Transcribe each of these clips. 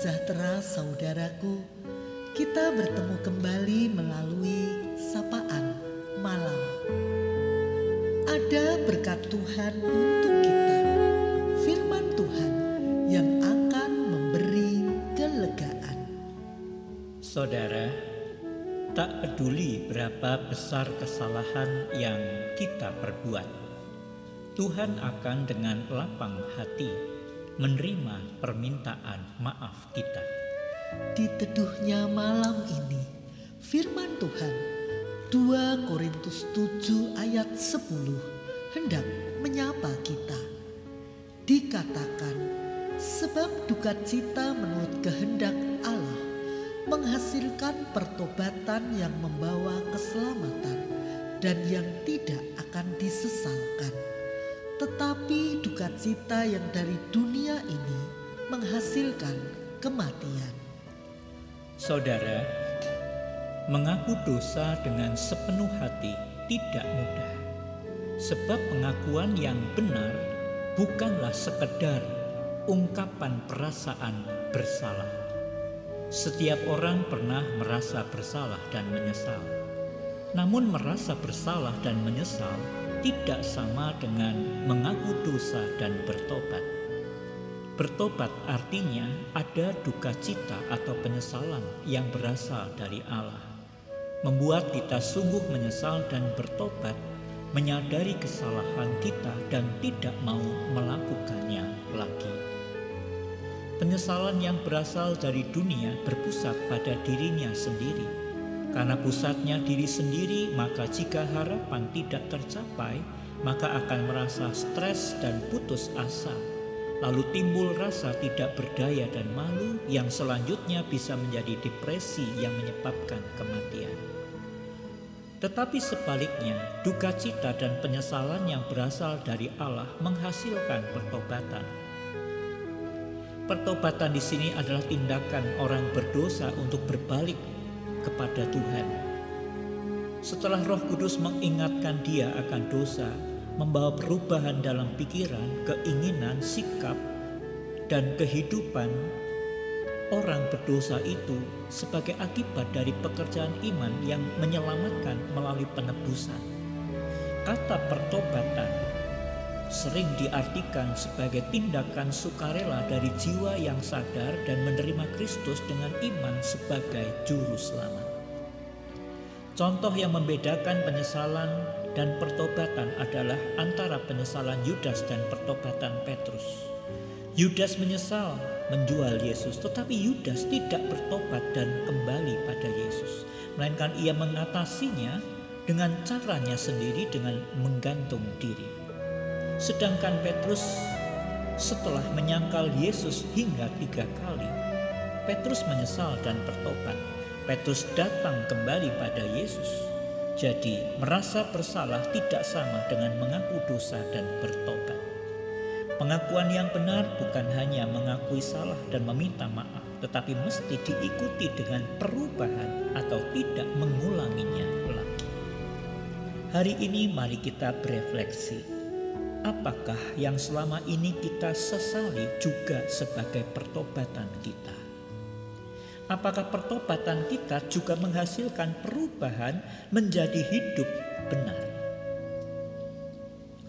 sejahtera saudaraku, kita bertemu kembali melalui sapaan malam. Ada berkat Tuhan untuk kita, firman Tuhan yang akan memberi kelegaan. Saudara, tak peduli berapa besar kesalahan yang kita perbuat, Tuhan akan dengan lapang hati menerima permintaan maaf kita. Di teduhnya malam ini, firman Tuhan 2 Korintus 7 ayat 10 hendak menyapa kita. Dikatakan, sebab duka cita menurut kehendak Allah menghasilkan pertobatan yang membawa keselamatan dan yang tidak akan disesalkan. Tetapi duka cita yang dari dunia ini menghasilkan kematian. Saudara, mengaku dosa dengan sepenuh hati tidak mudah. Sebab pengakuan yang benar bukanlah sekedar ungkapan perasaan bersalah. Setiap orang pernah merasa bersalah dan menyesal. Namun merasa bersalah dan menyesal tidak sama dengan mengaku dosa dan bertobat. Bertobat artinya ada duka cita atau penyesalan yang berasal dari Allah. Membuat kita sungguh menyesal dan bertobat, menyadari kesalahan kita dan tidak mau melakukannya lagi. Penyesalan yang berasal dari dunia berpusat pada dirinya sendiri karena pusatnya diri sendiri, maka jika harapan tidak tercapai, maka akan merasa stres dan putus asa. Lalu timbul rasa tidak berdaya dan malu yang selanjutnya bisa menjadi depresi yang menyebabkan kematian. Tetapi sebaliknya, duka cita dan penyesalan yang berasal dari Allah menghasilkan pertobatan. Pertobatan di sini adalah tindakan orang berdosa untuk berbalik kepada Tuhan. Setelah Roh Kudus mengingatkan dia akan dosa, membawa perubahan dalam pikiran, keinginan, sikap, dan kehidupan orang berdosa itu sebagai akibat dari pekerjaan iman yang menyelamatkan melalui penebusan. Kata pertobatan sering diartikan sebagai tindakan sukarela dari jiwa yang sadar dan menerima Kristus dengan iman sebagai juru selamat. Contoh yang membedakan penyesalan dan pertobatan adalah antara penyesalan Yudas dan pertobatan Petrus. Yudas menyesal menjual Yesus, tetapi Yudas tidak bertobat dan kembali pada Yesus, melainkan ia mengatasinya dengan caranya sendiri dengan menggantung diri. Sedangkan Petrus setelah menyangkal Yesus hingga tiga kali, Petrus menyesal dan bertobat. Petrus datang kembali pada Yesus. Jadi merasa bersalah tidak sama dengan mengaku dosa dan bertobat. Pengakuan yang benar bukan hanya mengakui salah dan meminta maaf, tetapi mesti diikuti dengan perubahan atau tidak mengulanginya lagi. Hari ini mari kita berefleksi apakah yang selama ini kita sesali juga sebagai pertobatan kita? Apakah pertobatan kita juga menghasilkan perubahan menjadi hidup benar?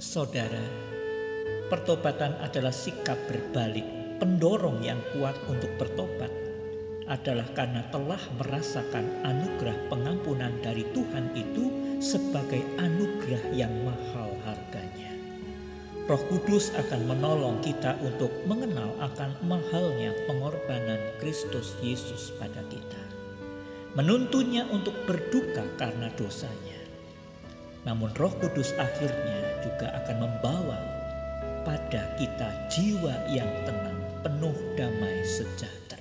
Saudara, pertobatan adalah sikap berbalik, pendorong yang kuat untuk bertobat adalah karena telah merasakan anugerah pengampunan dari Tuhan itu sebagai anugerah yang mahal harganya. Roh Kudus akan menolong kita untuk mengenal akan mahalnya pengorbanan Kristus Yesus pada kita. Menuntunnya untuk berduka karena dosanya. Namun Roh Kudus akhirnya juga akan membawa pada kita jiwa yang tenang, penuh damai sejahtera.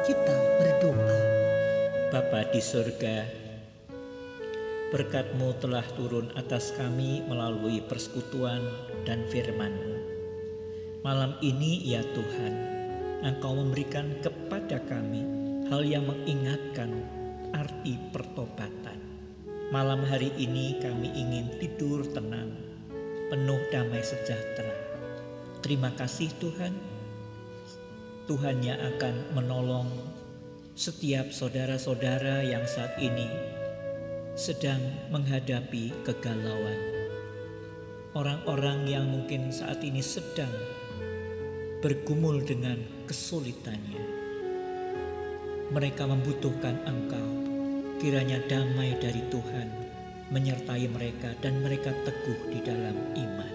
Kita berdoa. Bapa di surga, berkatmu telah turun atas kami melalui persekutuan dan firman-Mu. Malam ini ya Tuhan, Engkau memberikan kepada kami hal yang mengingatkan arti pertobatan. Malam hari ini kami ingin tidur tenang, penuh damai sejahtera. Terima kasih Tuhan, Tuhan yang akan menolong setiap saudara-saudara yang saat ini sedang menghadapi kegalauan. Orang-orang yang mungkin saat ini sedang bergumul dengan kesulitannya. Mereka membutuhkan Engkau. Kiranya damai dari Tuhan menyertai mereka dan mereka teguh di dalam iman.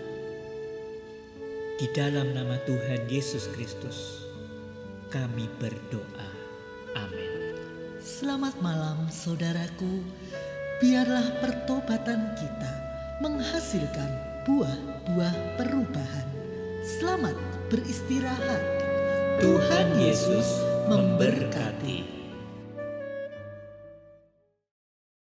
Di dalam nama Tuhan Yesus Kristus, kami berdoa. Amin. Selamat malam saudaraku, biarlah pertobatan kita menghasilkan buah-buah perubahan. Selamat beristirahat. Tuhan Yesus memberkati.